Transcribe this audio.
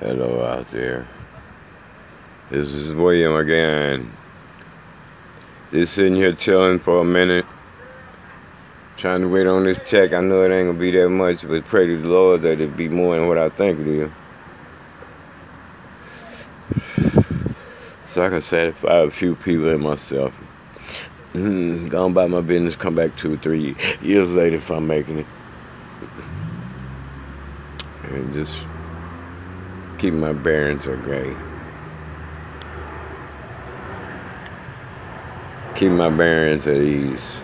Hello out there. This is William again. Just sitting here chilling for a minute. Trying to wait on this check. I know it ain't gonna be that much, but pray to the Lord that it be more than what I think it is. So I can satisfy a few people and myself. Mm, go on about my business, come back two or three years later if I'm making it. And just keep my bearings okay. Keep my bearings at ease.